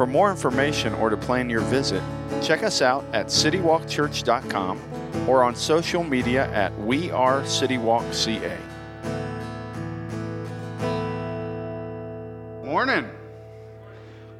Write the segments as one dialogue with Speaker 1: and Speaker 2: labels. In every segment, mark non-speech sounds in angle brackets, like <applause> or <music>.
Speaker 1: For more information or to plan your visit, check us out at citywalkchurch.com or on social media at We Are CityWalkCA.
Speaker 2: Morning.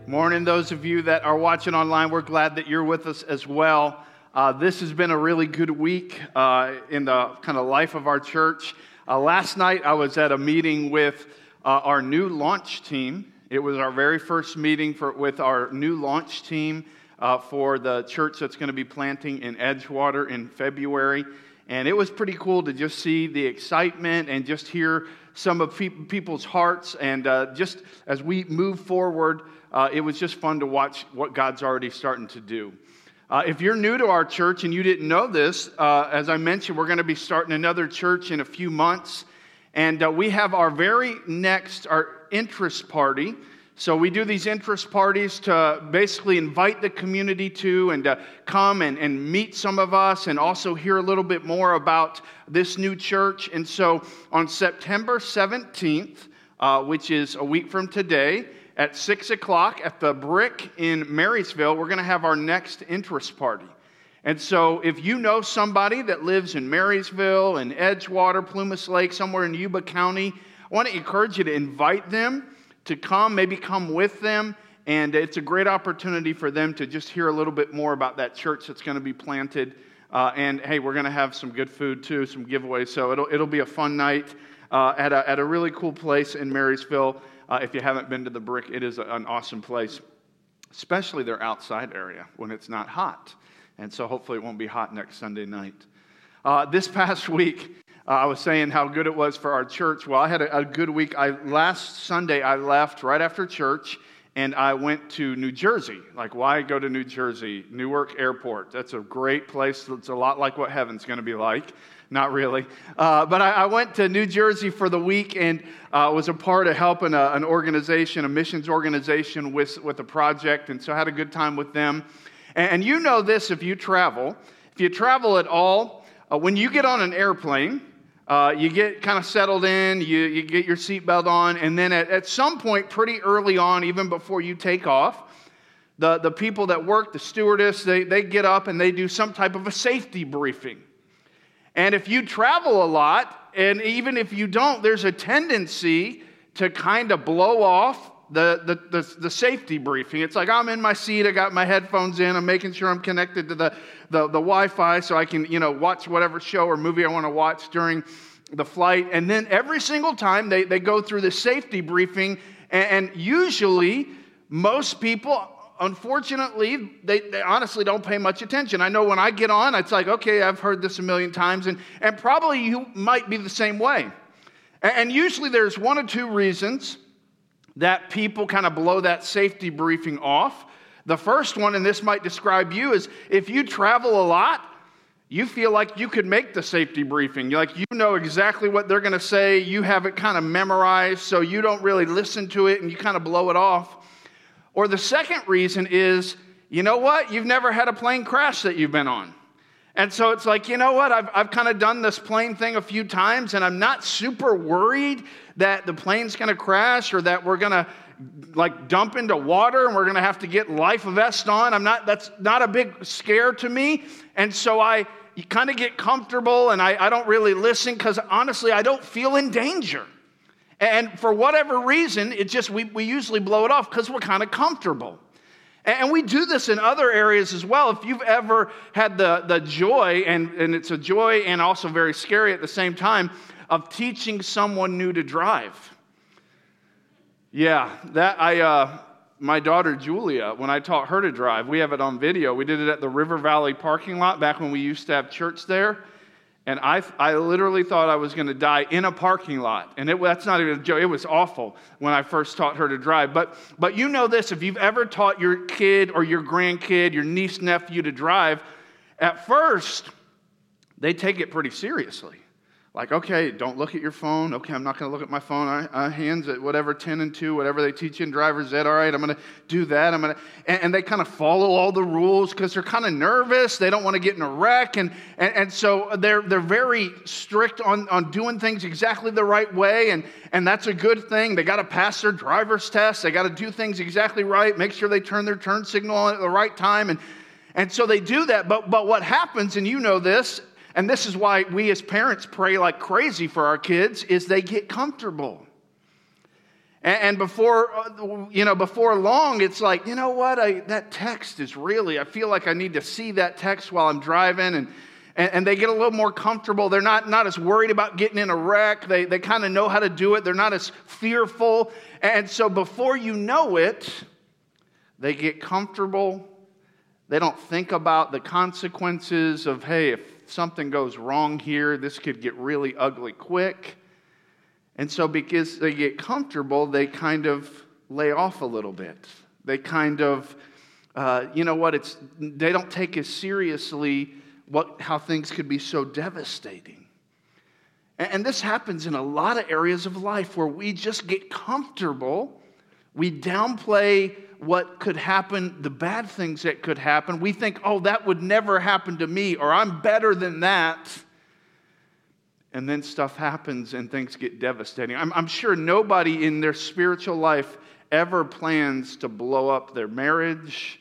Speaker 2: Morning, those of you that are watching online. We're glad that you're with us as well. Uh, this has been a really good week uh, in the kind of life of our church. Uh, last night, I was at a meeting with uh, our new launch team. It was our very first meeting for, with our new launch team uh, for the church that's going to be planting in Edgewater in February. And it was pretty cool to just see the excitement and just hear some of pe- people's hearts. And uh, just as we move forward, uh, it was just fun to watch what God's already starting to do. Uh, if you're new to our church and you didn't know this, uh, as I mentioned, we're going to be starting another church in a few months. And uh, we have our very next, our interest party. So we do these interest parties to basically invite the community to and to come and, and meet some of us and also hear a little bit more about this new church. And so on September 17th, uh, which is a week from today, at 6 o'clock at the Brick in Marysville, we're going to have our next interest party. And so, if you know somebody that lives in Marysville and Edgewater, Plumas Lake, somewhere in Yuba County, I want to encourage you to invite them to come, maybe come with them. And it's a great opportunity for them to just hear a little bit more about that church that's going to be planted. Uh, and hey, we're going to have some good food too, some giveaways. So it'll, it'll be a fun night uh, at, a, at a really cool place in Marysville. Uh, if you haven't been to the Brick, it is an awesome place, especially their outside area when it's not hot. And so hopefully it won't be hot next Sunday night. Uh, this <laughs> past week, uh, I was saying how good it was for our church. Well, I had a, a, good week. I, last Sunday, I left right after church and I went to New Jersey. Like, why go to New Jersey? Newark Airport. That's a great place. It's a lot like what heaven's going to be like. Not really. Uh, but I, I, went to New Jersey for the week and uh, was a part of helping a, an organization, a missions organization, with, with a project. And so I had a good time with them. And you know this if you travel. If you travel at all, uh, when you get on an airplane, uh, you get kind of settled in, you, you get your seatbelt on, and then at, at some point, pretty early on, even before you take off, the, the people that work, the stewardess, they, they get up and they do some type of a safety briefing. And if you travel a lot, and even if you don't, there's a tendency to kind of blow off the, the, the, the, safety briefing. It's like I'm in my seat, I got my headphones in, I'm making sure I'm connected to the, the, the Wi Fi so I can you know, watch whatever show or movie I want to watch during the flight. And then every single time they, they go through the safety briefing, and, and usually most people, unfortunately, they, they, honestly don't pay much attention. I know when I get on, it's like, okay, I've heard this a million times, and, and probably you might be the same way. And, and usually there's one or two reasons that people kind of blow that safety briefing off. The first one, and this might describe you, is if you travel a lot, you feel like you could make the safety briefing. Like you know exactly what they're going to say, you have it kind of memorized, so you don't really listen to it and you kind of blow it off. Or the second reason is, you know what? You've never had a plane crash that you've been on. And so it's like, you know what? I've, I've kind of done this plane thing a few times, and I'm not super worried that the plane's going to crash or that we're going to like dump into water and we're going to have to get life vest on. I'm not, that's not a big scare to me. And so I kind of get comfortable and I, I don't really listen because honestly, I don't feel in danger. And for whatever reason, it just, we, we usually blow it off because we're kind of comfortable. And we do this in other areas as well. If you've ever had the, the joy, and, and it's a joy and also very scary at the same time, of teaching someone new to drive. Yeah, that I, uh, my daughter Julia, when I taught her to drive, we have it on video. We did it at the River Valley parking lot back when we used to have church there. And I, I literally thought I was going to die in a parking lot. And it, that's not even a joke. It was awful when I first taught her to drive. But, but you know this if you've ever taught your kid or your grandkid, your niece, nephew to drive, at first, they take it pretty seriously. Like, okay, don't look at your phone. Okay, I'm not going to look at my phone. I, I, hands at whatever 10 and 2, whatever they teach you in driver's ed. All right, I'm going to do that. I'm going to, and, and they kind of follow all the rules because they're kind of nervous. They don't want to get in a wreck. And, and, and so they're, they're very strict on, on doing things exactly the right way. And, and that's a good thing. They got to pass their driver's test. They got to do things exactly right, make sure they turn their turn signal on at the right time. And, and so they do that. But, but what happens, and you know this, and this is why we as parents pray like crazy for our kids is they get comfortable. And before uh, you know before long it's like you know what? I, that text is really i feel like i need to see that text while i'm driving and and, they get a little more comfortable. They're not, not as worried about getting in a wreck. They, they kind of know how to do it. They're not as fearful. And so before you know it they get comfortable. They don't think about the consequences of hey if something goes wrong here, this could get really ugly quick. And so, because they get comfortable, they kind of lay off a little bit. They kind of, uh, you know what, it's, they don't take as seriously what, how things could be so devastating. And, and this happens in a lot of areas of life where we just get comfortable, we downplay what could happen, the bad things that could happen. We think, oh, that would never happen to me, or I'm better than that. And then stuff happens and things get devastating. I'm, I'm sure nobody in their spiritual life ever plans to blow up their marriage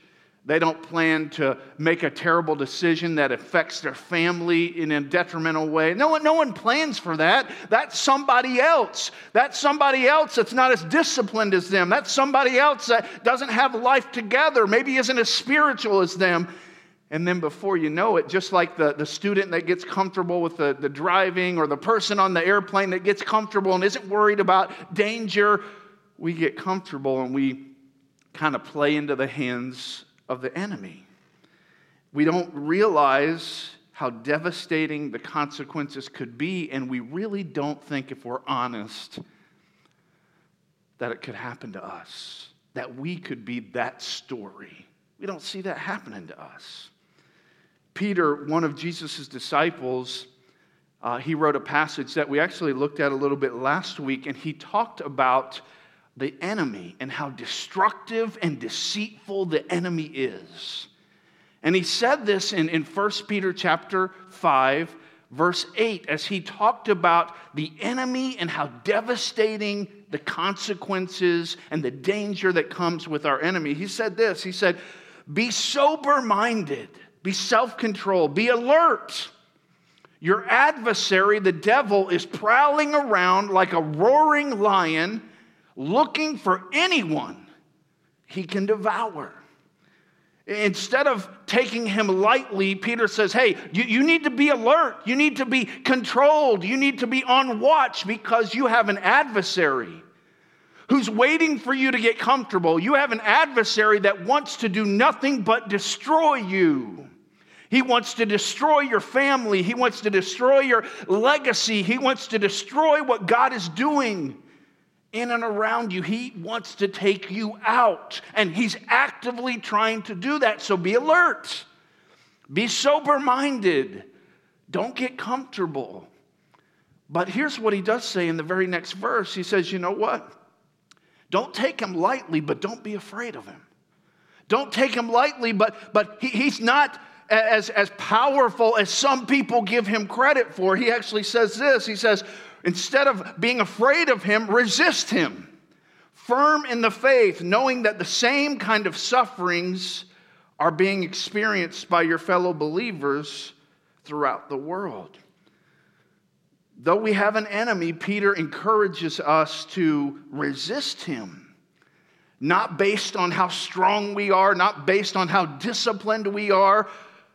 Speaker 2: they don't plan to make a terrible decision that affects their family in a detrimental way. No one, no one plans for that. That's somebody else. That's somebody else that's not as disciplined as them. That's somebody else that doesn't have life together, maybe isn't as spiritual as them. And then before you know it, just like the, the student that gets comfortable with the, the driving or the person on the airplane that gets comfortable and isn't worried about danger, we get comfortable and we kind of play into the hands of the enemy. We don't realize how devastating the consequences could be, and we really don't think, if we're honest, that it could happen to us, that we could be that story. We don't see that happening to us. Peter, one of Jesus' disciples, uh, he wrote a passage that we actually looked at a little bit last week, and he talked about the enemy and how destructive and deceitful the enemy is. And he said this in, in 1 Peter chapter 5, verse 8, as he talked about the enemy and how devastating the consequences and the danger that comes with our enemy. He said this He said, Be sober minded, be self controlled, be alert. Your adversary, the devil, is prowling around like a roaring lion looking for anyone he can devour. Instead of taking him lightly, Peter says, Hey, you, you need to be alert. You need to be controlled. You need to be on watch because you have an adversary who's waiting for you to get comfortable. You have an adversary that wants to do nothing but destroy you. He wants to destroy your family. He wants to destroy your legacy. He wants to destroy what God is doing in and around you. He wants to take you out, and He's actively trying to do that. So be alert, be sober minded, don't get comfortable. But here's what He does say in the very next verse He says, You know what? Don't take Him lightly, but don't be afraid of Him. Don't take Him lightly, but, but he, He's not. As, as powerful as some people give him credit for, he actually says this. He says, Instead of being afraid of him, resist him. Firm in the faith, knowing that the same kind of sufferings are being experienced by your fellow believers throughout the world. Though we have an enemy, Peter encourages us to resist him, not based on how strong we are, not based on how disciplined we are,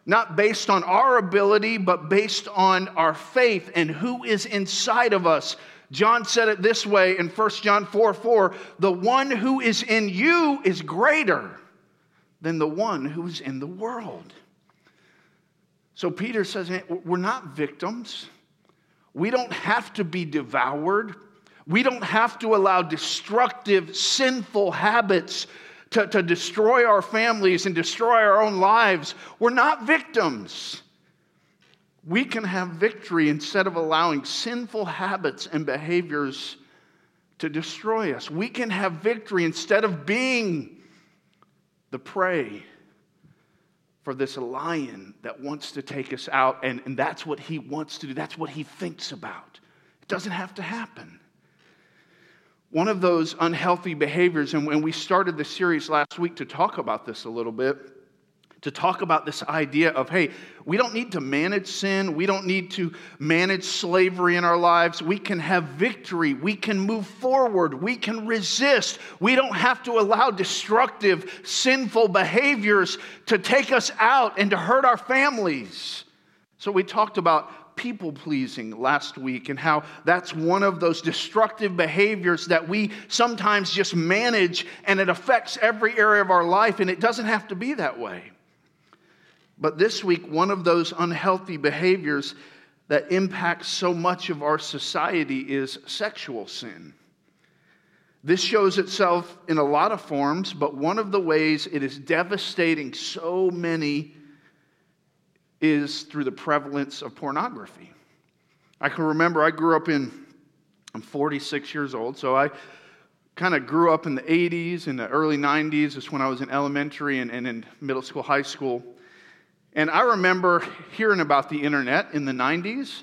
Speaker 2: not based on our ability, but based on our faith and who is inside of us. John said it this way in 1 John 4 4 the one who is in you is greater than the one who's in the world. So Peter says, We're not victims. We don't have to be devoured. We don't have to allow destructive, sinful habits to, to destroy our families and destroy our own lives. We're not victims. We can have victory instead of allowing sinful habits and behaviors to destroy us. We can have victory instead of being the prey for this lion that wants to take us out. And, and that's what he wants to do, that's what he thinks about. It doesn't have to happen one of those unhealthy behaviors, and when we started the series last week to talk about this a little bit, to talk about this idea of, hey, we don't need to manage sin. We don't need to manage slavery in our lives. We can have victory. We can move forward. We can resist. We don't have to allow destructive, sinful behaviors to take us out and to hurt our families. So we talked about people pleasing last week and how that's one of those destructive behaviors that we sometimes just manage and it affects every area of our life, and it doesn't have to be that way. But this week, one of those unhealthy behaviors that impacts so much of our society is sexual sin. This shows itself in a lot of forms, but one of the ways it is devastating so many is through the prevalence of pornography. I can remember I grew up in, I'm 46 years old, so I kind of grew up in the 80s and the early 90s. Is when I was in elementary and, and in middle school, high school. And I remember hearing about the internet in the 90s,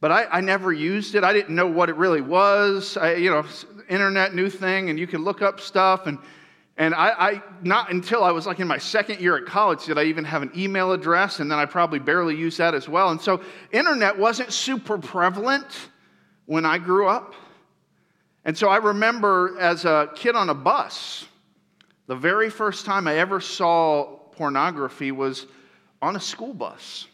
Speaker 2: but I, I never used it. I didn't know what it really was. I, you know, internet, new thing, and you can look up stuff. And and I, I, not until I was like in my second year at college did I even have an email address, and then I probably barely used that as well. And so, internet wasn't super prevalent when I grew up. And so, I remember as a kid on a bus, the very first time I ever saw pornography was on a school bus.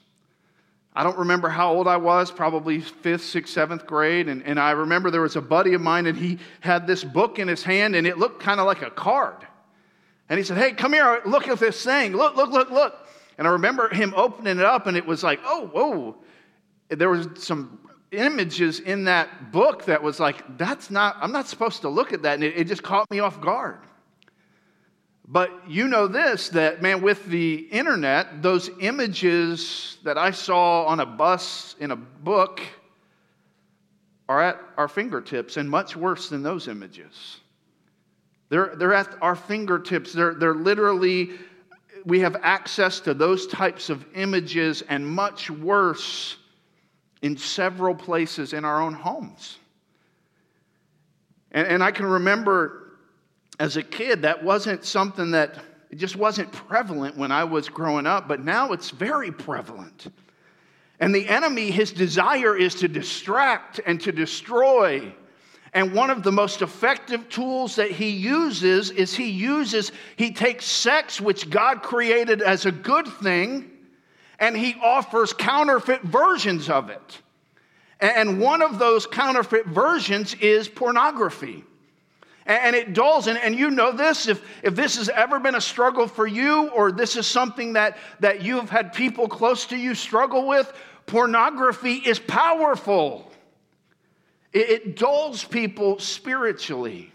Speaker 2: I don't remember how old I was, probably fifth, sixth, seventh grade. And, and I remember there was a buddy of mine, and he had this book in his hand, and it looked kind of like a card. And he said, Hey, come here, look at this thing. Look, look, look, look. And I remember him opening it up, and it was like, Oh, whoa. There was some images in that book that was like, That's not, I'm not supposed to look at that. And it, it just caught me off guard. But you know this that, man, with the internet, those images that I saw on a bus in a book are at our fingertips and much worse than those images. They're, they're at our fingertips. They're, they're literally, we have access to those types of images and much worse in several places in our own homes. And, and I can remember as a kid, that wasn't something that it just wasn't prevalent when I was growing up, but now it's very prevalent. And the enemy, his desire is to distract and to destroy and one of the most effective tools that he uses is he uses, he takes sex, which God created as a good thing, and he offers counterfeit versions of it. And one of those counterfeit versions is pornography. And it dulls, and, you know this, if, if this has ever been a struggle for you, or this is something that, that you've had people close to you struggle with, pornography is powerful. It, it dulls people spiritually,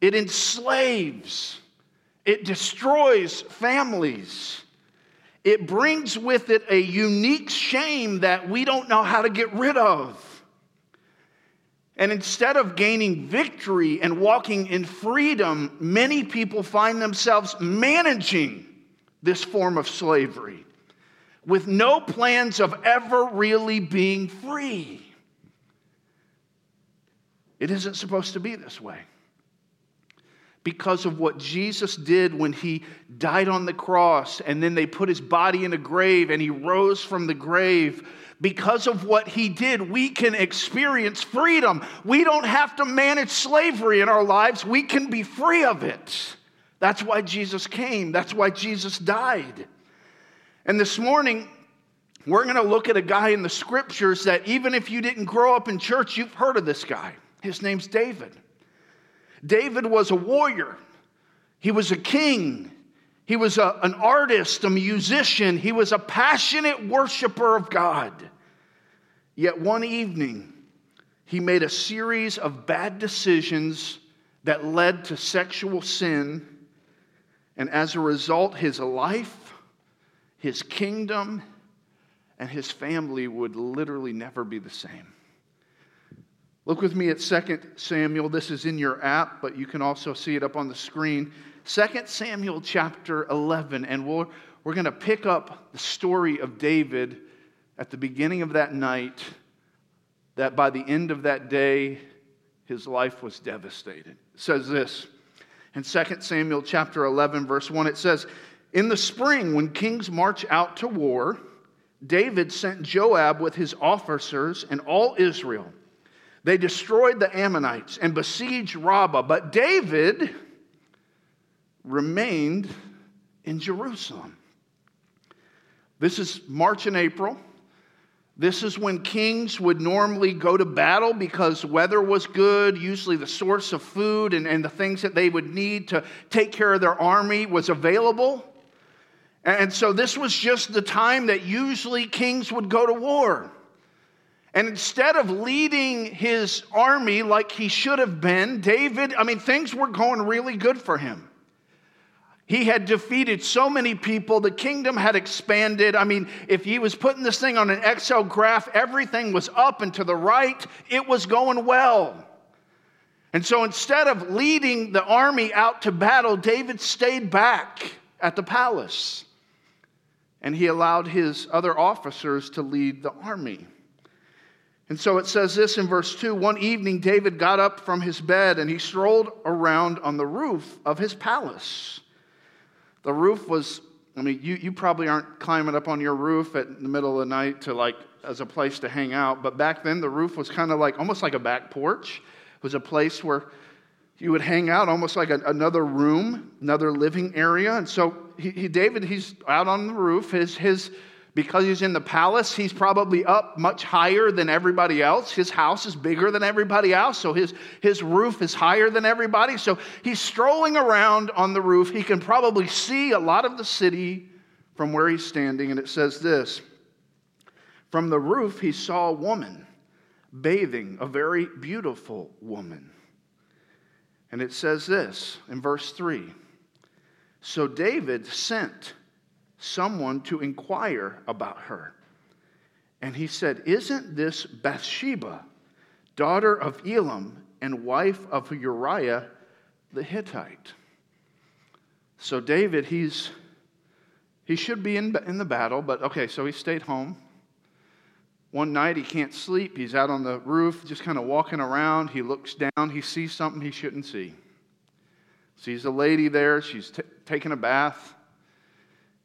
Speaker 2: it enslaves, it destroys families. It brings with it a unique shame that we don't know how to get rid of. And instead of gaining victory and walking in freedom, many people find themselves managing this form of slavery with no plans of ever really being free. It isn't supposed to be this way. Because of what Jesus did when he died on the cross and then they put his body in a grave and he rose from the grave, because of what he did, we can experience freedom. We don't have to manage slavery in our lives, we can be free of it. That's why Jesus came, that's why Jesus died. And this morning, we're going to look at a guy in the scriptures that even if you didn't grow up in church, you've heard of this guy. His name's David. David was a warrior, he was a king, He was a, an artist, a musician. He was a passionate worshiper of God. Yet one evening, he made a series of bad decisions that led to sexual sin. And as a result, his life, his kingdom, and his family would literally never be the same. Look with me at 2 Samuel. This is in your app, but you can also see it up on the screen. 2 Samuel chapter 11, and we're, we're going to pick up the story of David at the beginning of that night, that by the end of that day, his life was devastated. It says this in 2 Samuel chapter 11, verse 1, it says, In the spring, when kings march out to war, David sent Joab with his officers and all Israel they destroyed the Ammonites and besieged Rabbah, but David remained in Jerusalem. This is March and April. This is when kings would normally go to battle because weather was good. Usually, the source of food and, and the things that they would need to take care of their army was available. And so, this was just the time that usually kings would go to war. And instead of leading his army like he should have been, David, I mean, things were going really good for him. He had defeated so many people. The kingdom had expanded. I mean, if he was putting this thing on an Excel graph, everything was up and to the right. It was going well. And so instead of leading the army out to battle, David stayed back at the palace. And he allowed his other officers to lead the army. And so it says this in verse 2 One evening, David got up from his bed and he strolled around on the roof of his palace. The roof was, I mean, you, you probably aren't climbing up on your roof at the middle of the night to like, as a place to hang out, but back then the roof was kind of like, almost like a back porch. It was a place where you would hang out almost like a, another room, another living area. And so he, he, David, he's out on the roof. His, his because he's in the palace, he's probably up much higher than everybody else. His house is bigger than everybody else, so his, his roof is higher than everybody. So he's strolling around on the roof. He can probably see a lot of the city from where he's standing, and it says this From the roof, he saw a woman bathing, a very beautiful woman. And it says this in verse 3 So David sent someone to inquire about her. And he said, Isn't this Bathsheba, daughter of Elam and wife of Uriah the Hittite? So David, he's he should be in, in the battle, but okay, so he stayed home. One night he can't sleep. He's out on the roof, just kind of walking around. He looks down. He sees something he shouldn't see. Sees a lady there. She's t- taking a bath.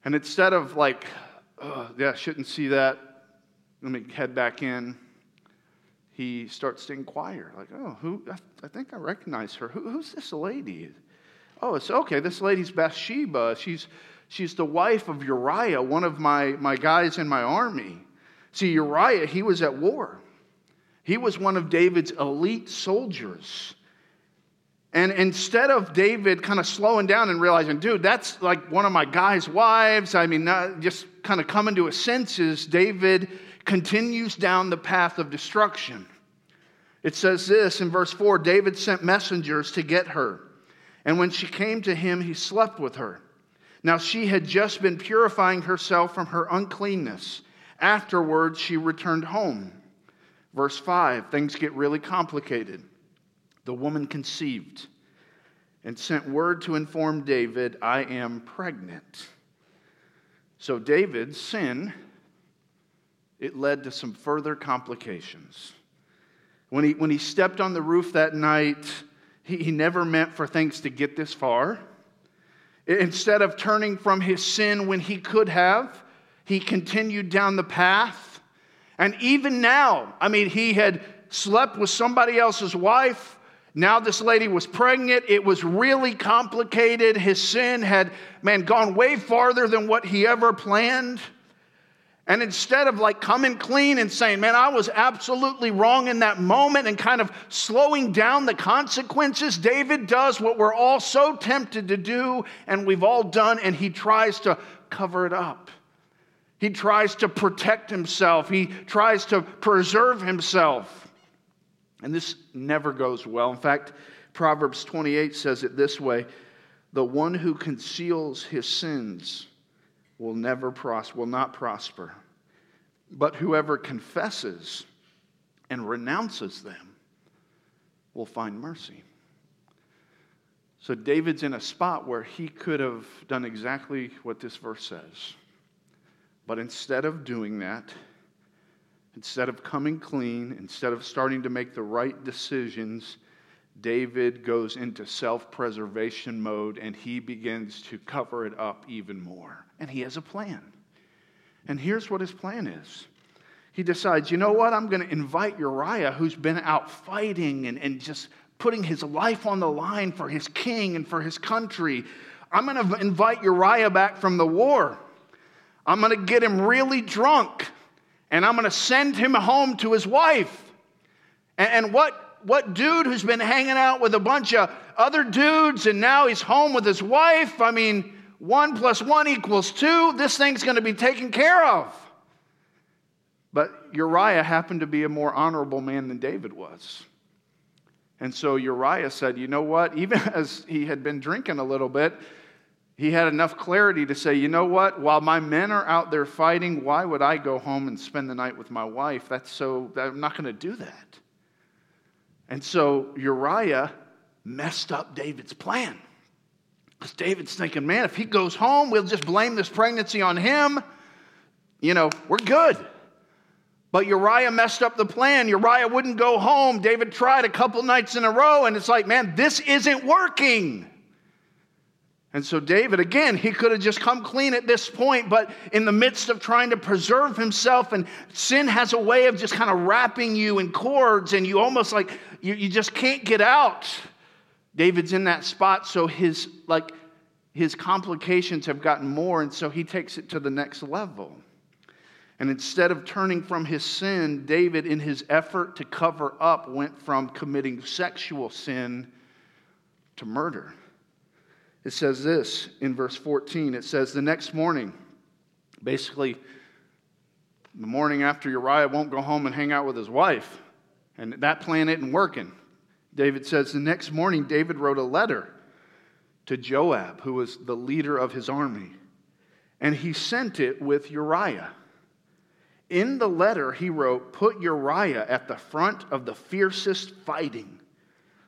Speaker 2: And instead of like, oh, yeah, shouldn't see that, let me head back in, he starts to inquire, like, oh, who, I, I think I recognize her. Who, who's this lady? Oh, it's okay, this lady's Bathsheba. She's, she's the wife of Uriah, one of my, my guys in my army. See, Uriah, he was at war. He was one of David's elite soldiers. And instead of David kind of slowing down and realizing, dude, that's like one of my guy's wives, I mean, just kind of coming to his senses, David continues down the path of destruction. It says this in verse 4 David sent messengers to get her. And when she came to him, he slept with her. Now she had just been purifying herself from her uncleanness. Afterwards, she returned home. Verse 5, things get really complicated the woman conceived and sent word to inform David, I am pregnant. So David's sin, it led to some further complications. When he, when he stepped on the roof that night, he, he never meant for things to get this far. Instead of turning from his sin when he could have, he continued down the path. And even now, I mean, he had slept with somebody else's wife. Now this lady was pregnant. It was really complicated. His sin had, man, gone way farther than what he ever planned. And instead of like coming clean and saying, man, I was absolutely wrong in that moment and kind of slowing down the consequences, David does what we're all so tempted to do and we've all done, and he tries to cover it up. He tries to protect himself, he tries to preserve himself. And this never goes well. In fact, Proverbs 28 says it this way The one who conceals his sins will never prosper, will not prosper. But whoever confesses and renounces them will find mercy. So David's in a spot where he could have done exactly what this verse says. But instead of doing that, instead of coming clean, instead of starting to make the right decisions, David goes into self preservation mode and he begins to cover it up even more. And he has a plan. And here's what his plan is he decides, you know what? I'm going to invite Uriah, who's been out fighting and, and just putting his life on the line for his king and for his country. I'm going to invite Uriah back from the war. I'm going to get him really drunk and I'm going to send him home to his wife. And, and what what dude who's been hanging out with a bunch of other dudes and now he's home with his wife? I mean, one plus one equals two. This thing's going to be taken care of. But Uriah happened to be a more honorable man than David was. And so Uriah said, You know what? Even <laughs> as he had been drinking a little bit, he had enough clarity to say, You know what? While my men are out there fighting, why would I go home and spend the night with my wife? That's so, I'm not going to do that. And so Uriah messed up David's plan. Because David's thinking, man, if he goes home, we'll just blame this pregnancy on him. You know, we're good. But Uriah messed up the plan. Uriah wouldn't go home. David tried a couple nights in a row, and it's like, man, this isn't working. And so, David, again, he could have just come clean at this point, but in the midst of trying to preserve himself, and sin has a way of just kind of wrapping you in cords, and you almost like, you, you just can't get out. David's in that spot, so his, like, his complications have gotten more, and so he takes it to the next level. And instead of turning from his sin, David, in his effort to cover up, went from committing sexual sin to murder. It says this in verse 14. It says, The next morning, basically, the morning after Uriah won't go home and hang out with his wife, and that plan isn't working. David says, The next morning, David wrote a letter to Joab, who was the leader of his army, and he sent it with Uriah. In the letter, he wrote, Put Uriah at the front of the fiercest fighting,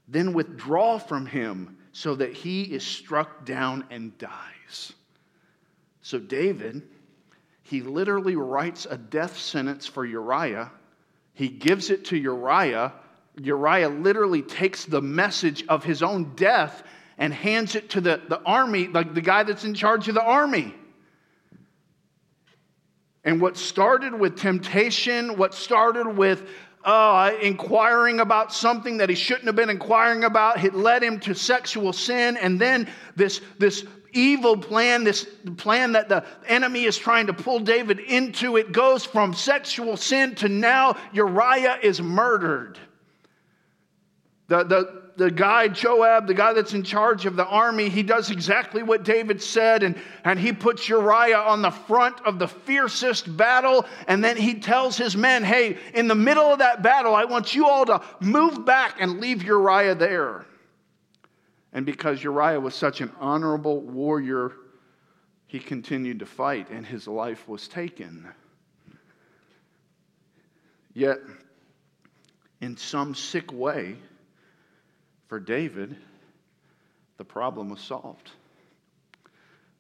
Speaker 2: then withdraw from him so that he is struck down and dies. So, David, he literally writes a death sentence for Uriah. He gives it to Uriah. Uriah literally takes the message of his own death and hands it to the, the army, like the guy that's in charge of the army. And what started with temptation, what started with uh, inquiring about something that he shouldn't have been inquiring about. It led him to sexual sin. And then this, this evil plan, this plan that the enemy is trying to pull David into, it goes from sexual sin to now Uriah is murdered. The, the, the guy, Joab, the guy that's in charge of the army, he does exactly what David said, and, and he puts Uriah on the front of the fiercest battle. And then he tells his men, Hey, in the middle of that battle, I want you all to move back and leave Uriah there. And because Uriah was such an honorable warrior, he continued to fight, and his life was taken. Yet, in some sick way, for David, the problem was solved.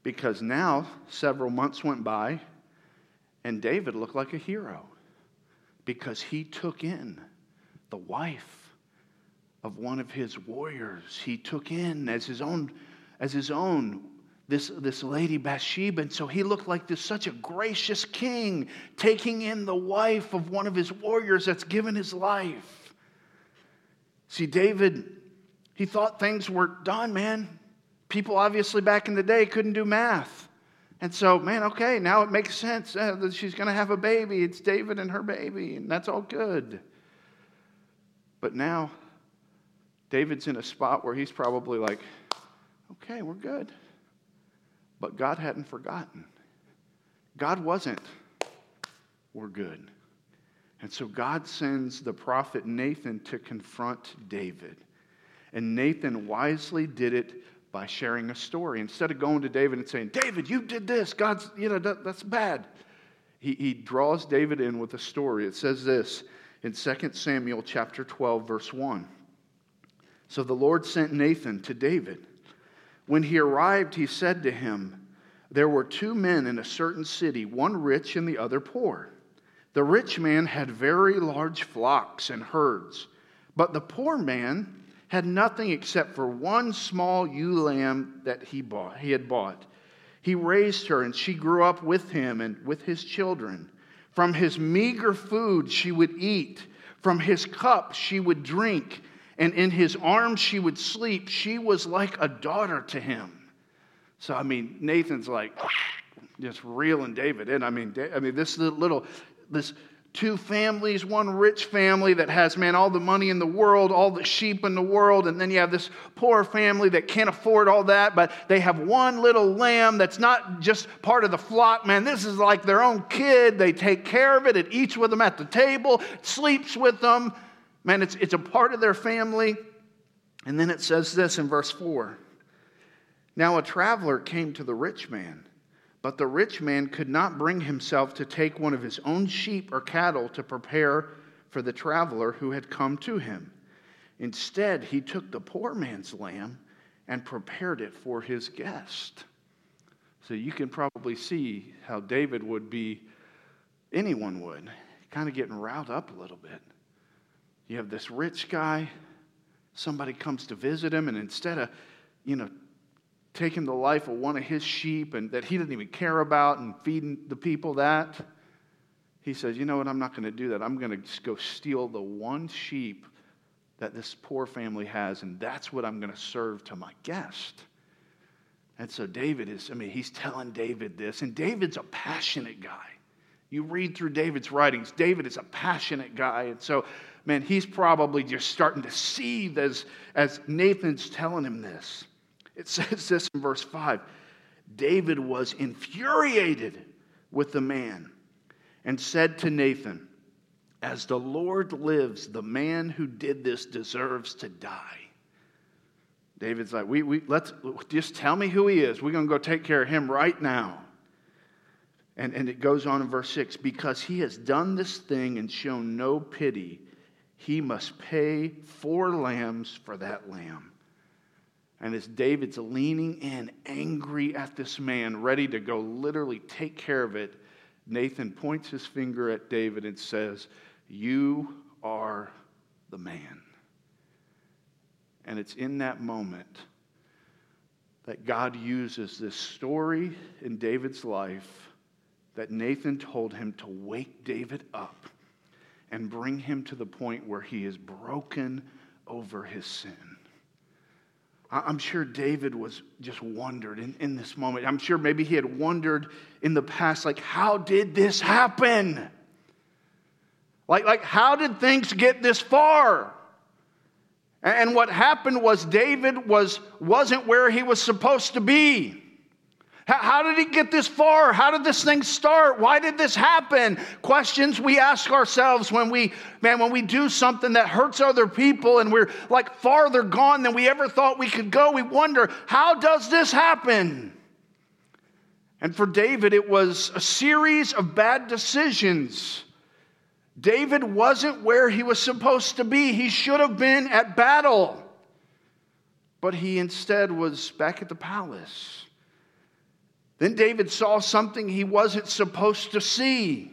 Speaker 2: Because now, several months went by, and David looked like a hero because he took in the wife of one of his warriors. He took in as his own, as his own this, this lady Bathsheba. And so he looked like this such a gracious king taking in the wife of one of his warriors that's given his life. See, David he thought things were done, man. People obviously back in the day couldn't do math. And so, man, okay, now it makes sense uh, that she's going to have a baby. It's David and her baby, and that's all good. But now, David's in a spot where he's probably like, okay, we're good. But God hadn't forgotten. God wasn't, we're good. And so God sends the prophet Nathan to confront David. And Nathan wisely did it by sharing a story. Instead of going to David and saying, David, you did this. God's, you know, that, that's bad. He, he draws David in with a story. It says this in 2 Samuel chapter 12, verse 1. So the Lord sent Nathan to David. When he arrived, he said to him, There were two men in a certain city, one rich and the other poor. The rich man had very large flocks and herds, but the poor man had nothing except for one small ewe lamb that he bought he had bought. He raised her and she grew up with him and with his children. From his meager food she would eat. From his cup she would drink. And in his arms she would sleep. She was like a daughter to him. So i mean nathan's like just reeling david in. I mean i mean this little this two families, one rich family that has, man, all the money in the world, all the sheep in the world, and then you have this poor family that can't afford all that, but they have one little lamb that's not just part of the flock, man. This is like their own kid. They take care of it, it eats with them at the table, sleeps with them. Man, it's, it's a part of their family. And then it says this in verse 4 Now a traveler came to the rich man but the rich man could not bring himself to take one of his own sheep or cattle to prepare for the traveler who had come to him. Instead, he took the poor man's lamb and prepared it for his guest. So you can probably see how David would be, anyone would, kind of getting riled up a little bit. You have this rich guy, somebody comes to visit him, and instead of, you know, taking the life of one of his sheep and that he didn't even care about and feeding the people that, he says, You know what? I'm not going to do that. I'm going to go steal the one sheep that this poor family has, and that's what I'm going to serve to my guest. And so David is, I mean, he's telling David this, and David's a passionate guy. You read through David's writings, David is a passionate guy. And so, man, he's probably just starting to seethe as, as Nathan's telling him this. It says this in verse 5 David was infuriated with the man and said to Nathan, As the Lord lives, the man who did this deserves to die. David's like, we, we, let's just tell me who he is. We're going to go take care of him right now. And, and it goes on in verse 6 because he has done this thing and shown no pity, he must pay four lambs for that lamb. And as David's leaning in, angry at this man, ready to go literally take care of it, Nathan points his finger at David and says, You are the man. And it's in that moment that God uses this story in David's life that Nathan told him to wake David up and bring him to the point where he is broken over his sin. I'm sure David was just wondered in, in this moment. I'm sure maybe he had wondered in the past, like, how did this happen? Like, like how did things get this far? And what happened was David was, wasn't where he was supposed to be. How did he get this far? How did this thing start? Why did this happen? Questions we ask ourselves when we, man, when we do something that hurts other people and we're like farther gone than we ever thought we could go. We wonder, how does this happen? And for David, it was a series of bad decisions. David wasn't where he was supposed to be. He should have been at battle, but he instead was back at the palace. Then David saw something he wasn't supposed to see.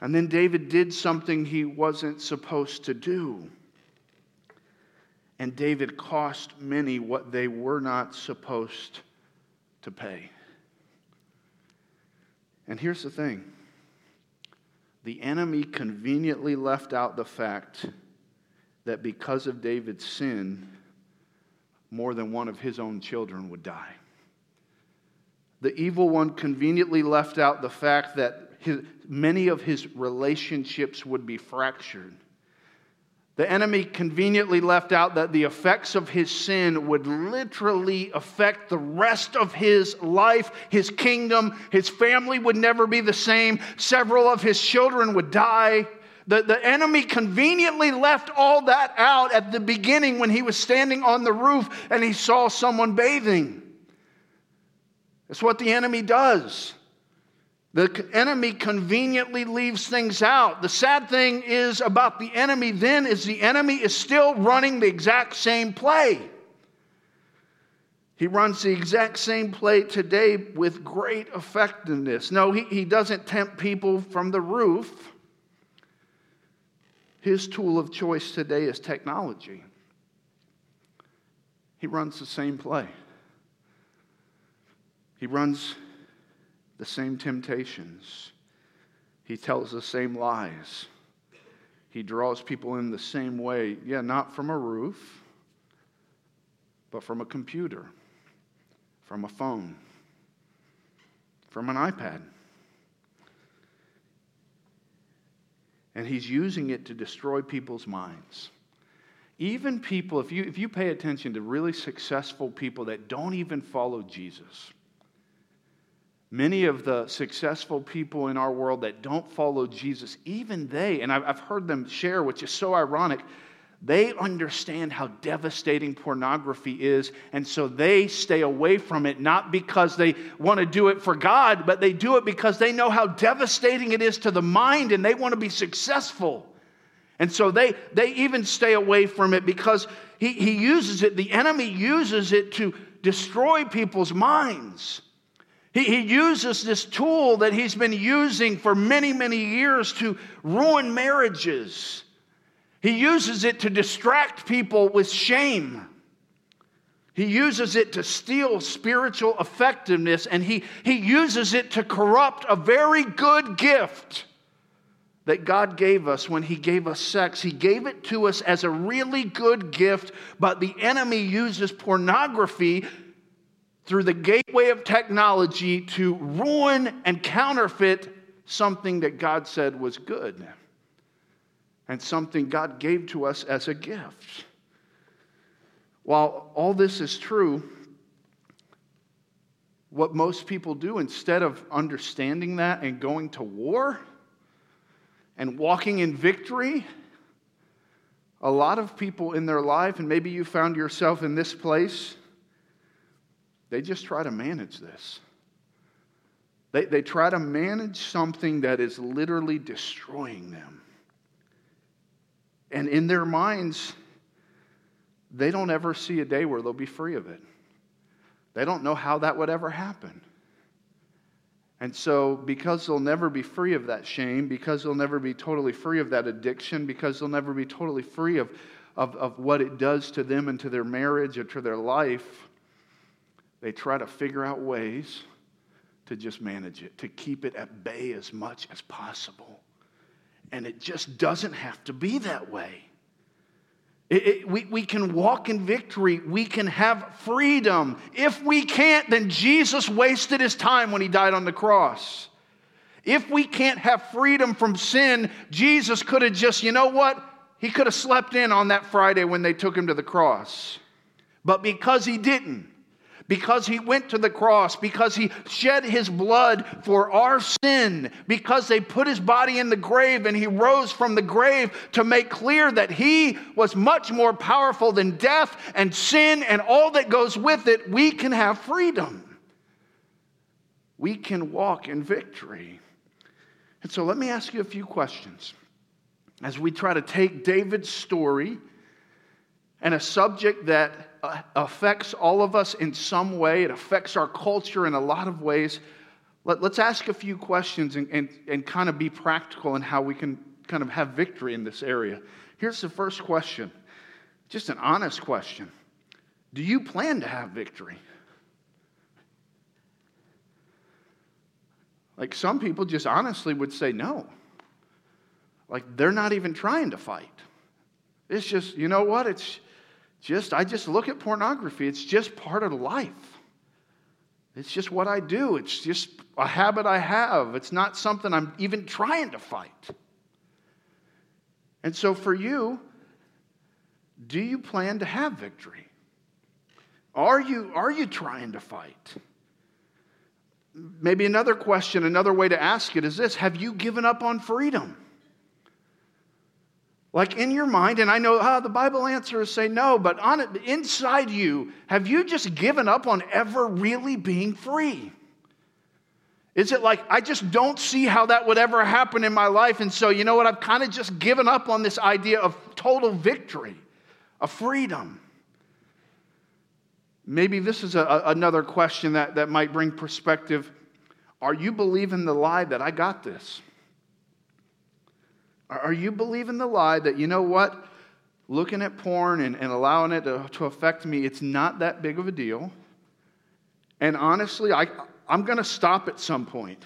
Speaker 2: And then David did something he wasn't supposed to do. And David cost many what they were not supposed to pay. And here's the thing the enemy conveniently left out the fact that because of David's sin, more than one of his own children would die. The evil one conveniently left out the fact that his, many of his relationships would be fractured. The enemy conveniently left out that the effects of his sin would literally affect the rest of his life, his kingdom. His family would never be the same. Several of his children would die. The, the enemy conveniently left all that out at the beginning when he was standing on the roof and he saw someone bathing. That's what the enemy does. The enemy conveniently leaves things out. The sad thing is about the enemy then is the enemy is still running the exact same play. He runs the exact same play today with great effectiveness. No, he, he doesn't tempt people from the roof. His tool of choice today is technology. He runs the same play. He runs the same temptations. He tells the same lies. He draws people in the same way. Yeah, not from a roof, but from a computer, from a phone, from an iPad. And he's using it to destroy people's minds. Even people, if you, if you pay attention to really successful people that don't even follow Jesus, Many of the successful people in our world that don't follow Jesus, even they, and I've heard them share, which is so ironic, they understand how devastating pornography is, and so they stay away from it, not because they want to do it for God, but they do it because they know how devastating it is to the mind and they want to be successful. And so they, they even stay away from it because he, he uses it, the enemy uses it to destroy people's minds. He, he uses this tool that he's been using for many, many years to ruin marriages. He uses it to distract people with shame. He uses it to steal spiritual effectiveness, and he, he uses it to corrupt a very good gift that God gave us when He gave us sex. He gave it to us as a really good gift, but the enemy uses pornography through the gateway of technology to ruin and counterfeit something that God said was good and something God gave to us as a gift. While all this is true, what most people do instead of understanding that and going to war and walking in victory, a lot of people in their life, and maybe you found yourself in this place, they just try to manage this. They, they try to manage something that is literally destroying them. And in their minds, they don't ever see a day where they'll be free of it. They don't know how that would ever happen. And so, because they'll never be free of that shame, because they'll never be totally free of that addiction, because they'll never be totally free of, of, of what it does to them and to their marriage or to their life, they try to figure out ways to just manage it, to keep it at bay as much as possible. And it just doesn't have to be that way. It, it, we, we can walk in victory. We can have freedom. If we can't, then Jesus wasted his time when he died on the cross. If we can't have freedom from sin, Jesus could have just, you know what? He could have slept in on that Friday when they took him to the cross. But because he didn't, because he went to the cross, because he shed his blood for our sin, because they put his body in the grave and he rose from the grave to make clear that he was much more powerful than death and sin and all that goes with it, we can have freedom. We can walk in victory. And so let me ask you a few questions as we try to take David's story and a subject that Uh, affects all of us in some way. It affects our culture in a lot of ways. Let, us ask a few questions and, and, and kind of be practical in how we can kind of have victory in this area. Here's the first question just an honest question Do you plan to have victory? Like some people just honestly would say no. Like they're not even trying to fight. It's just, you know what? It's just, I just look at pornography. It's just part of life. It's just what I do. It's just a habit I have. It's not something I'm even trying to fight. And so for you, do you plan to have victory? Are you, are you trying to fight? Maybe another question, another way to ask it is this Have you given up on freedom? Like in your mind, and I know oh, the Bible answers say no, but on it, inside you, have you just given up on ever really being free? Is it like, I just don't see how that would ever happen in my life? And so, you know what? I've kind of just given up on this idea of total victory, of freedom. Maybe this is a, another question that, that might bring perspective. Are you believing the lie that I got this? Are you believing the lie that, you know what, looking at porn and, and allowing it to, to affect me, it's not that big of a deal? And honestly, I, I'm going to stop at some point.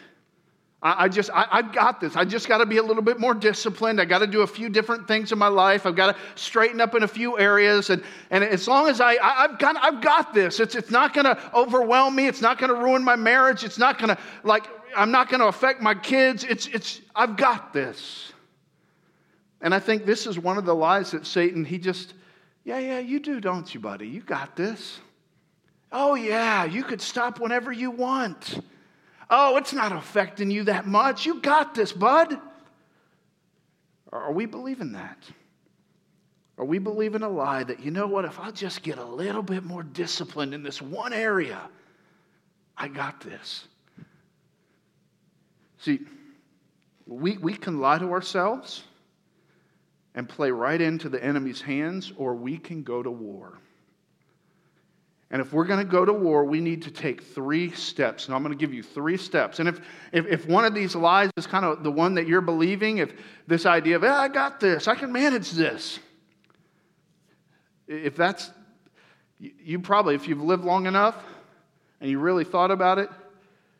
Speaker 2: I, just, I, have got this. I just got to be a little bit more disciplined. I got to do a few different things in my life. I've got to straighten up in a few areas. And, and as long as I, I, have got, I've got this, it's, it's not going to overwhelm me. It's not going to ruin my marriage. It's not going to, like, I'm not going to affect my kids. It's, it's, I've got this. And I think this is one of the lies that Satan, he just, yeah, yeah, you do, don't you, buddy? You got this. Oh, yeah, you could stop whenever you want. Oh, it's not affecting you that much. You got this, bud. Are we believing that? Are we believing a lie that, you know what, if I just get a little bit more disciplined in this one area, I got this? See, we, we can lie to ourselves and play right into the enemy's hands, or we can go to war. And if we're going to go to war, we need to take three steps. And I'm going to give you three steps. And if, if, if one of these lies is kind of the one that you're believing, if this idea of, I got this, I can manage this, if that's, you probably, if you've lived long enough and you really thought about it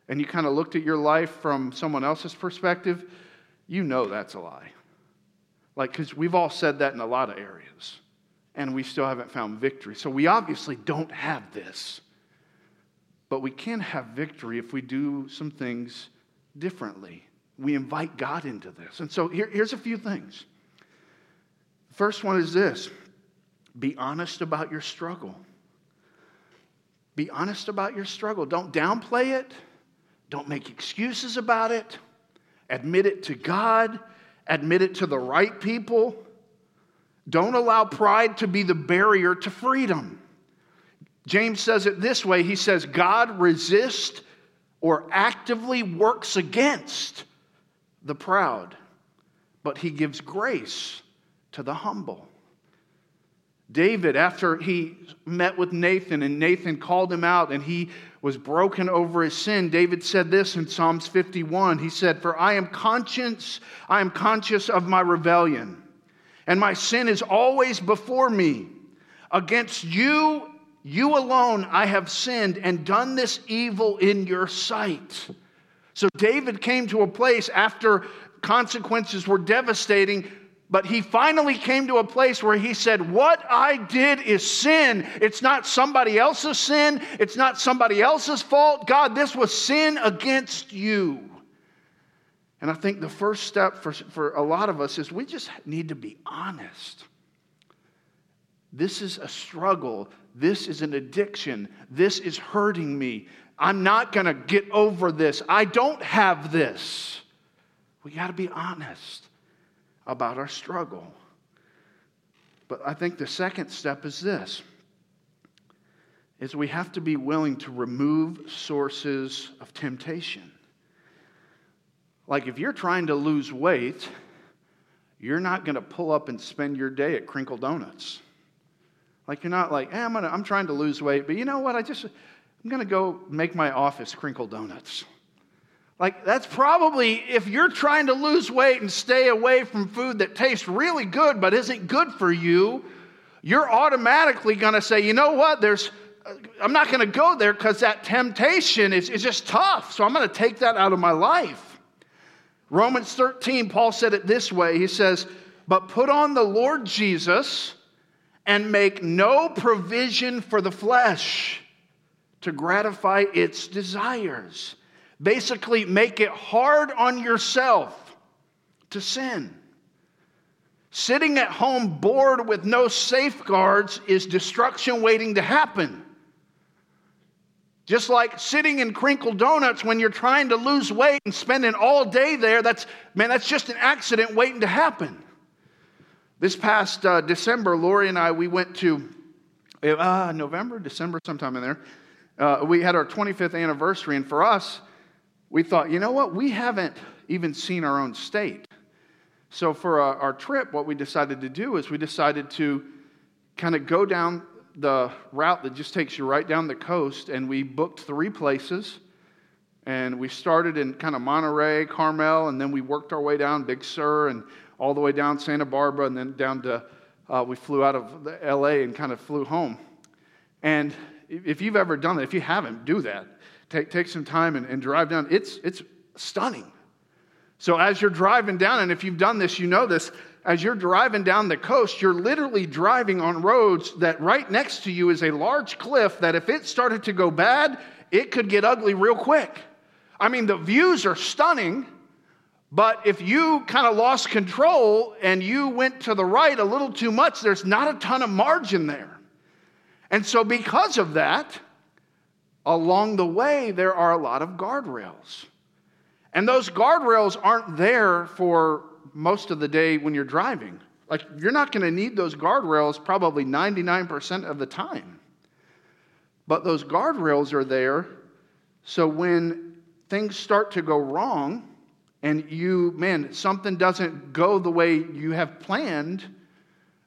Speaker 2: and you kind of looked at your life from someone else's perspective, you know that's a lie. Like, because we've all said that in a lot of areas, and we still haven't found victory. So we obviously don't have this. But we can have victory if we do some things differently. We invite God into this. And so here, here's a few things. First one is this be honest about your struggle. Be honest about your struggle. Don't downplay it, don't make excuses about it. Admit it to God admit it to the right people. Don't allow pride to be the barrier to freedom. James says it this way He says, God resists or actively works against the proud, but he gives grace to the humble. David, after he met with Nathan and Nathan called him out and he was broken over his sin, David said this in Psalms 51. He said, For I am conscious, I am conscious of my rebellion, and my sin is always before me. Against you, you alone, I have sinned and done this evil in your sight. So David came to a place after consequences were devastating but he finally came to a place where he said, What I did is sin. It's not somebody else's sin. It's not somebody else's fault. God, this was sin against you. And I think the first step for, for a lot of us is we just need to be honest. This is a struggle. This is an addiction. This is hurting me. I'm not going to get over this. I don't have this. We got to be honest about our struggle. But I think the second step is this is we have to be willing to remove sources of temptation. Like if you're trying to lose weight, you're not going to pull up and spend your day at Crinkle Donuts. Like you're not like, hey, I'm, gonna, I'm trying to lose weight, but you know what? I just I'm going to go make my office Crinkle Donuts. Like, that's probably if you're trying to lose weight and stay away from food that tastes really good but isn't good for you, you're automatically going to say, you know what, there's, uh, I'm not going to go there because that temptation is, is just tough. So I'm going to take that out of my life. Romans 13, Paul said it this way He says, But put on the Lord Jesus and make no provision for the flesh to gratify its desires. Basically, make it hard on yourself to sin. Sitting at home bored with no safeguards is destruction waiting to happen. Just like sitting in crinkle donuts when you're trying to lose weight and spending all day there, that's, man, that's just an accident waiting to happen. This past uh, December, Lori and I, we went to uh, November, December, sometime in there. Uh, we had our 25th anniversary, and for us, we thought, you know what? We haven't even seen our own state. So for our, our trip, what we decided to do is we decided to kind of go down the route that just takes you right down the coast, and we booked three places. And we started in kind of Monterey, Carmel, and then we worked our way down Big Sur and all the way down Santa Barbara, and then down to, uh, we flew out of LA and kind of flew home. And if you've ever done that, if you haven't, do that. Take, take some time and, and drive down. It's, it's stunning. So, as you're driving down, and if you've done this, you know this, as you're driving down the coast, you're literally driving on roads that right next to you is a large cliff that if it started to go bad, it could get ugly real quick. I mean, the views are stunning, but if you kind of lost control and you went to the right a little too much, there's not a ton of margin there. And so, because of that, along the way, there are a lot of guardrails. And those guardrails aren't there for most of the day when you're driving. Like, you're not going to need those guardrails probably 99% of the time. But those guardrails are there so when things start to go wrong and you, man, something doesn't go the way you have planned,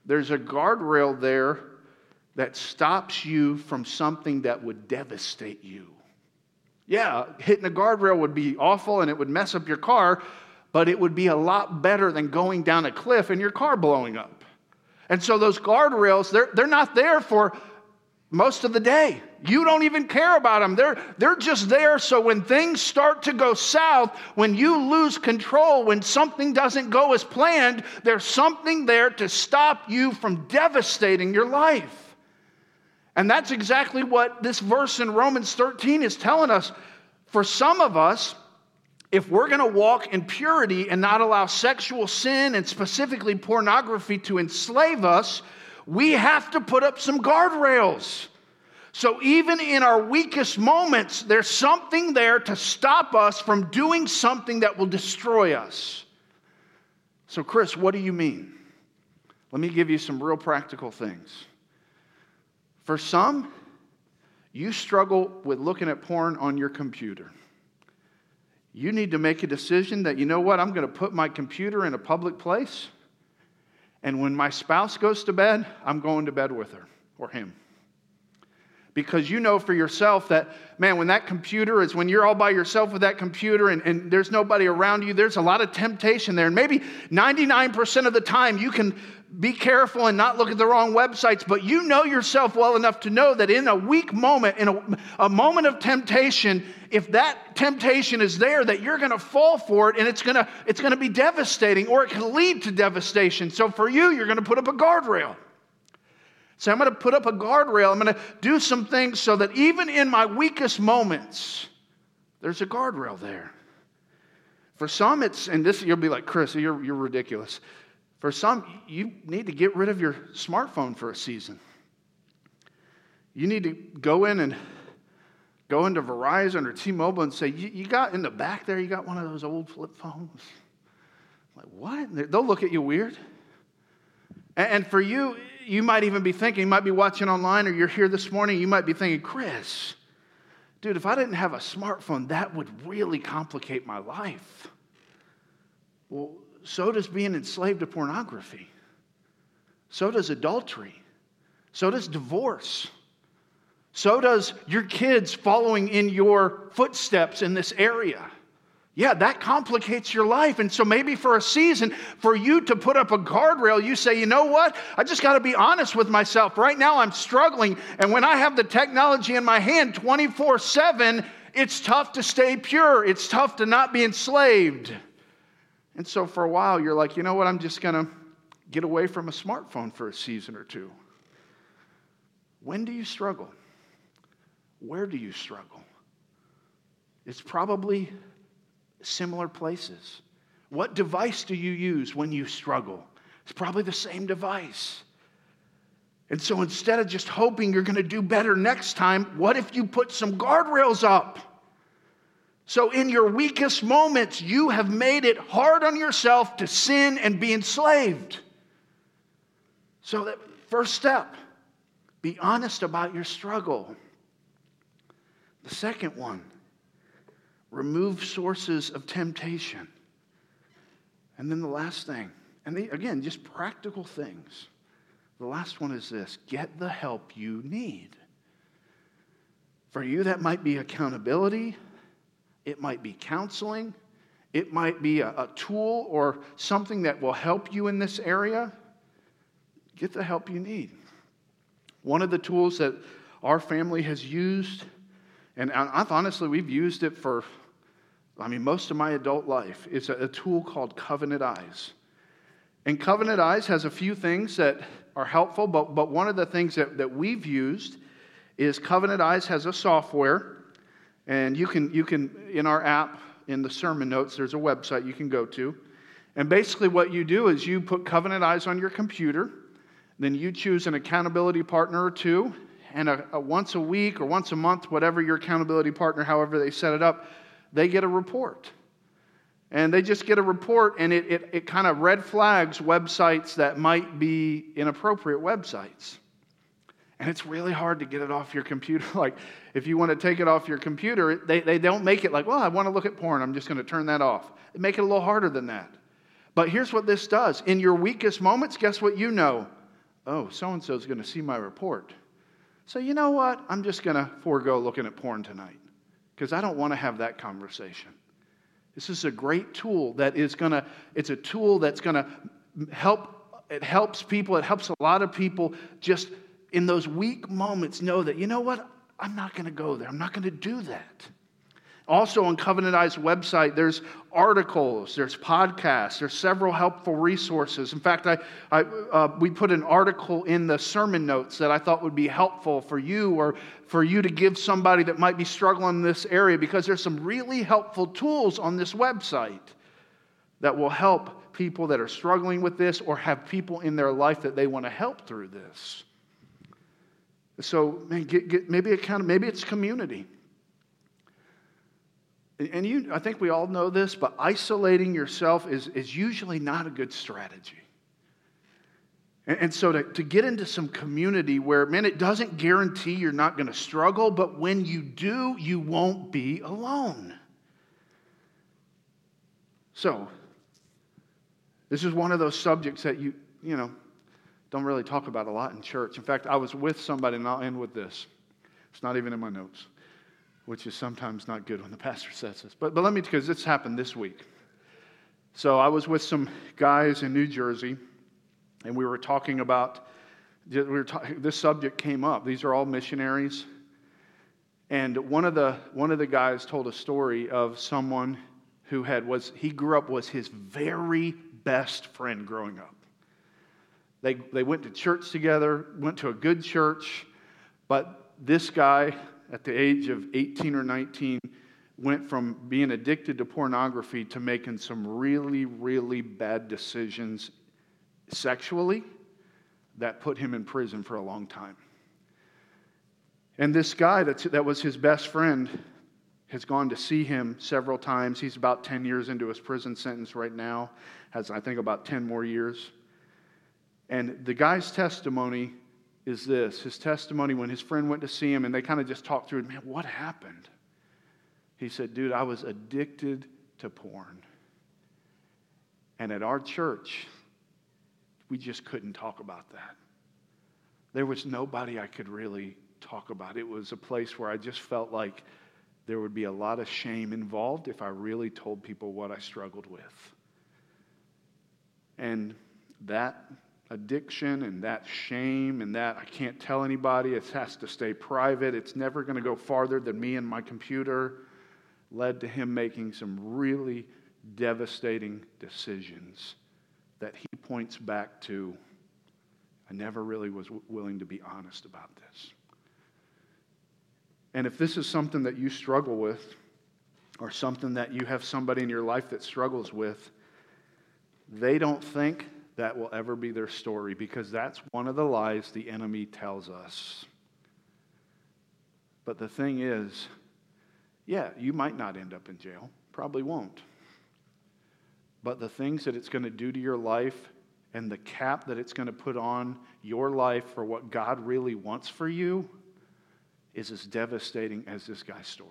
Speaker 2: there's a guardrail there that stops you from something that would devastate you. Yeah, hitting a guardrail would be awful and it would mess up your car, but it would be a lot better than going down a cliff and your car blowing up. And so those guardrails, they're, they're not there for most of the day. You don't even care about them. They're, they're just there so when things start to go south, when you lose control, when something doesn't go as planned, there's something there to stop you from devastating your life. And that's exactly what this verse in Romans 13 is telling us. For some of us, if we're going to walk in purity and not allow sexual sin and specifically pornography to enslave us, we have to put up some guardrails. So, even in our weakest moments, there's something there to stop us from doing something that will destroy us. So, Chris, what do you mean? Let me give you some real practical things. For some, you struggle with looking at porn on your computer. You need to make a decision that, you know what, I'm going to put my computer in a public place, and when my spouse goes to bed, I'm going to bed with her or him because you know for yourself that, man, when that computer is, when you're all by yourself with that computer and, and there's nobody around you, there's a lot of temptation there. And maybe 99% of the time you can be careful and not look at the wrong websites, but you know yourself well enough to know that in a weak moment, in a, a moment of temptation, if that temptation is there, that you're going to fall for it and it's going to it's going to be devastating or it can lead to devastation. So for you, you're going to put up a guardrail. So I'm going to put up a guardrail. I'm going to do some things so that even in my weakest moments, there's a guardrail there. For some, it's, and this, you'll be like, Chris, you're, you're ridiculous. For some, you need to get rid of your smartphone for a season. You need to go in and go into Verizon or T Mobile and say, you, got in the back there, you got one of those old flip phones? Like, what? They'll look at you weird. And for you, you might even be thinking, you might be watching online or you're here this morning, you might be thinking, Chris, dude, if I didn't have a smartphone, that would really complicate my life. Well, so does being enslaved to pornography. So does adultery. So does divorce. So does your kids following in your footsteps in this area. Yeah, that complicates your life. And so maybe for a season, for you to put up a guardrail, you say, you know what? I just got to be honest with myself. Right now, I'm struggling. And when I have the technology in my hand 24 7, it's tough to stay pure. It's tough to not be enslaved. And so for a while, you're like, you know what? I'm just going to get away from a smartphone for a season or two. When do you struggle? where do you struggle? It's probably similar places. What device do you use when you struggle? It's probably the same device. And so instead of just hoping you're going to do better next time, what if you put some guardrails up? So, in your weakest moments, you have made it hard on yourself to sin and be enslaved. So, that first step, be honest about your struggle. The second one, remove sources of temptation. And then the last thing, and the, again, just practical things. The last one is this get the help you need. For you, that might be accountability, it might be counseling, it might be a, a tool or something that will help you in this area. Get the help you need. One of the tools that our family has used, and honestly, we've used it for, I mean, most of my adult life, is a, a tool called Covenant Eyes. And Covenant Eyes has a few things that are helpful, but, but one of the things that, that we've used is Covenant Eyes has a software, and you can, you can, in our app, in the sermon notes, there's a website you can go to. And basically, what you do is you put Covenant Eyes on your computer, then you choose an accountability partner or two, and a, a once a week or once a month, whatever your accountability partner, however they set it up, they get a report. And they just get a report and it, it, it kind of red flags websites that might be inappropriate websites. And it's really hard to get it off your computer. <laughs> Like if you want to take it off your computer they, they don't make it like well i want to look at porn. I'm just going to turn that off. They make it a little harder than that. But here's what this does. In your weakest moments guess what you know? Oh so and so is going to see my report. So you know what? I'm just going to forego looking at porn tonight because i don't want to have that conversation. This is a great tool that is going to, it's a tool that's going to help, it helps people, it helps a lot of people just in those weak moments know that, you know what, I'm not going to go there, I'm not going to do that. Also, on Covenant Eyes website, there's articles, there's podcasts, there's several helpful resources. In fact, I, I uh, we put an article in the sermon notes that I thought would be helpful for you or for you to give somebody that might be struggling in this area because there's some really helpful tools on this website that will help people that are struggling with this or have people in their life that they want to help through this. So, man, get, get, maybe, maybe it's community. And you, I think we all know this, but isolating yourself is, is usually not a good strategy. And, and so to, to get into some community where, man, it doesn't guarantee you're not going to struggle, but when you do, you won't be alone. So, this is one of those subjects that you, you know, don't really talk about a lot in church. In fact, I was with somebody, and I'll end with this. It's not even in my notes which is sometimes not good when the <laughs> pastor says this. But, but let me, because this happened this week. So I was with some guys in New Jersey, and we were talking about, we were this subject came up. These are all missionaries. And one of the, one of the guys told a story of someone who had, was, he grew up, was his very best friend growing up. They, they went to church together, went to a good church, but this guy at the age of 18 or 19 went from being addicted to pornography to making some really, really bad decisions sexually that put him in prison for a long time. And this guy that's, that was his best friend has gone to see him several times. He's about 10 years into his prison sentence right now, has, I think, about 10 more years. And the guy's testimony is this his testimony when his friend went to see him and they kind of just talked through it. Man, what happened? He said, Dude, I was addicted to porn. And at our church, we just couldn't talk about that. There was nobody I could really talk about. It was a place where I just felt like there would be a lot of shame involved if I really told people what I struggled with. And that addiction and that shame and that I can't tell anybody, it has to stay private, it's never going to go farther than me and my computer, led to him making some really devastating decisions that he points back to. I never really was willing to be honest about this. And if this is something that you struggle with, or something that you have somebody in your life that struggles with, they don't think that will ever be their story because that's one of the lies the enemy tells us. But the thing is, yeah, you might not end up in jail, probably won't. But the things that it's going to do to your life and the cap that it's going to put on your life for what God really wants for you is as devastating as this guy's story.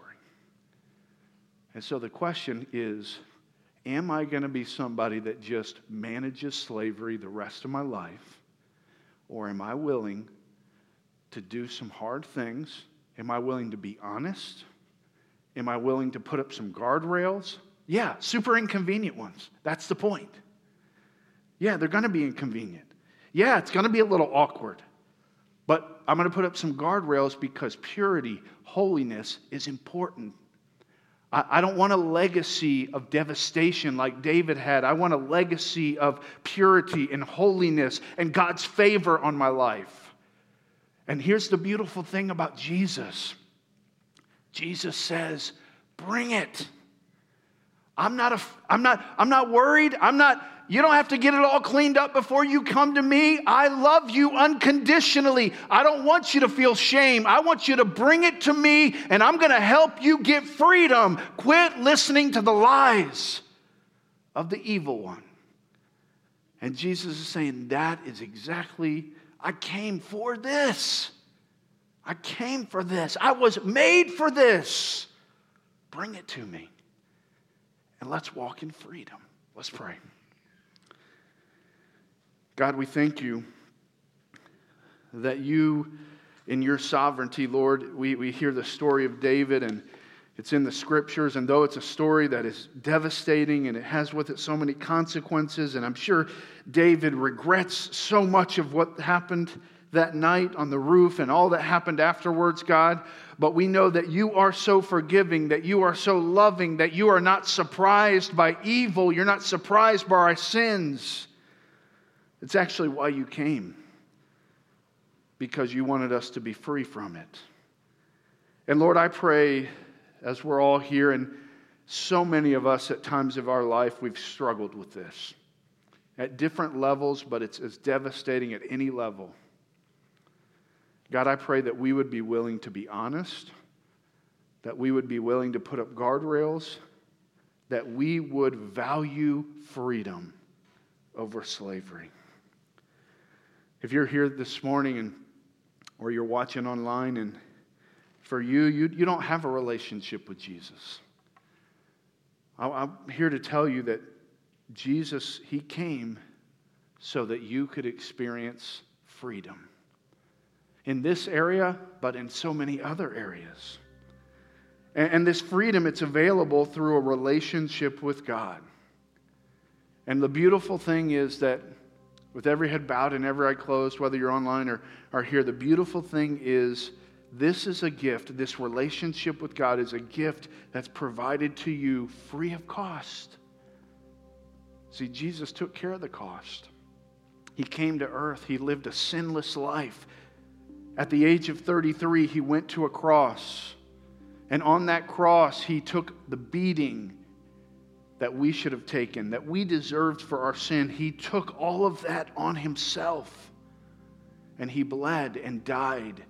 Speaker 2: And so the question is Am I going to be somebody that just manages slavery the rest of my life? Or am I willing to do some hard things? Am I willing to be honest? Am I willing to put up some guardrails? Yeah, super inconvenient ones. That's the point. Yeah, they're going to be inconvenient. Yeah, it's going to be a little awkward. But I'm going to put up some guardrails because purity, holiness is important. I don't want a legacy of devastation like David had. I want a legacy of purity and holiness and God's favor on my life. And here's the beautiful thing about Jesus Jesus says, Bring it. I'm not, a, I'm, not, I'm not worried. I'm not, you don't have to get it all cleaned up before you come to me. I love you unconditionally. I don't want you to feel shame. I want you to bring it to me, and I'm going to help you get freedom. Quit listening to the lies of the evil one. And Jesus is saying, That is exactly, I came for this. I came for this. I was made for this. Bring it to me. And let's walk in freedom. Let's pray. God, we thank you that you, in your sovereignty, Lord, we, we hear the story of David and it's in the scriptures. And though it's a story that is devastating and it has with it so many consequences, and I'm sure David regrets so much of what happened that night on the roof and all that happened afterwards, God. But we know that you are so forgiving, that you are so loving, that you are not surprised by evil, you're not surprised by our sins. It's actually why you came, because you wanted us to be free from it. And Lord, I pray as we're all here, and so many of us at times of our life, we've struggled with this at different levels, but it's as devastating at any level. God, I pray that we would be willing to be honest, that we would be willing to put up guardrails, that we would value freedom over slavery. If you're here this morning and or you're watching online and for you, you, you don't have a relationship with Jesus. I'm here to tell you that Jesus, He came so that you could experience freedom in this area, but in so many other areas. And, and this freedom, it's available through a relationship with God. And the beautiful thing is that with every head bowed and every eye closed, whether you're online or, or here, the beautiful thing is this is a gift. This relationship with God is a gift that's provided to you free of cost. See, Jesus took care of the cost. He came to earth, He lived a sinless life. At the age of 33, He went to a cross. And on that cross, He took the beating that we should have taken, that we deserved for our sin. He took all of that on himself. And he bled and died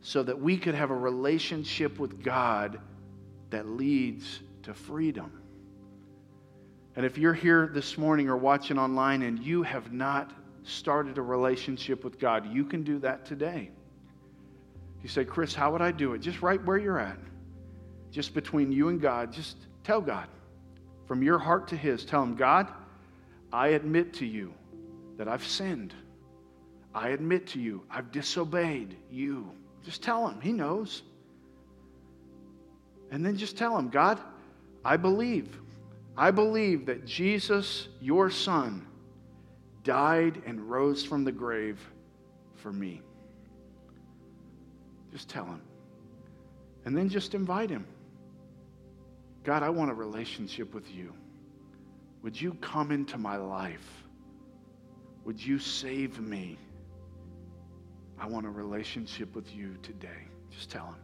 Speaker 2: so that we could have a relationship with God that leads to freedom. And if you're here this morning or watching online and you have not started a relationship with God, you can do that today. You say, Chris, how would I do it? Just right where you're at, just between you and God, just tell God from your heart to His. Tell Him, God, I admit to you that I've sinned. I admit to you I've disobeyed you. Just tell Him. He knows. And then just tell Him, God, I believe. I believe that Jesus, your Son, died and rose from the grave for me. Just tell Him. And then just invite Him. God, I want a relationship with you. Would you come into my life? Would you save me? I want a relationship with you today. Just tell him.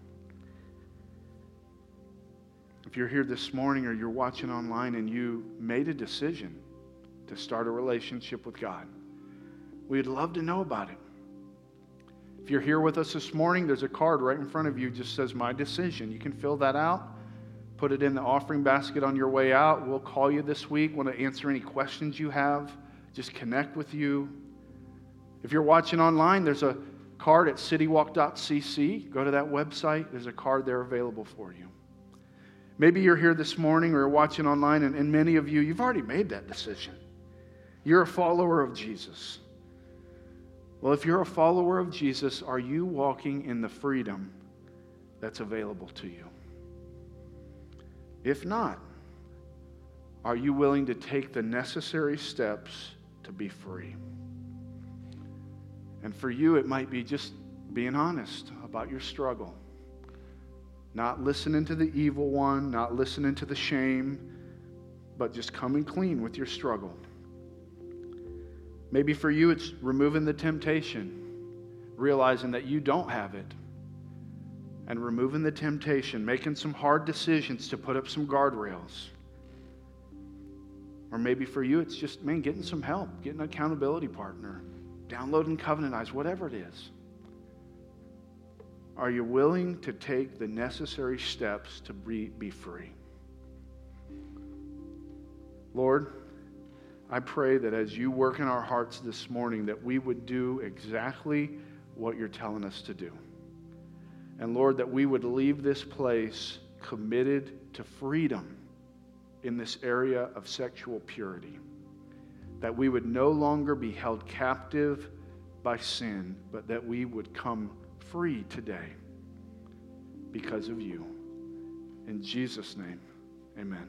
Speaker 2: If you're here this morning or you're watching online and you made a decision to start a relationship with God, we'd love to know about it. If you're here with us this morning, there's a card right in front of you just says my decision. You can fill that out, put it in the offering basket on your way out. We'll call you this week, want to answer any questions you have, just connect with you. If you're watching online, there's a card at citywalk.cc. Go to that website, there's a card there available for you. Maybe you're here this morning or you're watching online, and, and many of you, you've already made that decision. You're a follower of Jesus. Well, if you're a follower of Jesus, are you walking in the freedom that's available to you? If not, are you willing to take the necessary steps to be free? And for you, it might be just being honest about your struggle, not listening to the evil one, not listening to the shame, but just coming clean with your struggle. Maybe for you, it's removing the temptation, realizing that you don't have it, and removing the temptation, making some hard decisions to put up some guardrails. Or maybe for you, it's just, man, getting some help, getting an accountability partner, downloading Covenant Eyes, whatever it is. Are you willing to take the necessary steps to be, be free? Lord, I pray that as you work in our hearts this morning, that we would do exactly what you're telling us to do. And Lord, that we would leave this place committed to freedom in this area of sexual purity. That we would no longer be held captive by sin, but that we would come free today because of you. In Jesus' name, amen.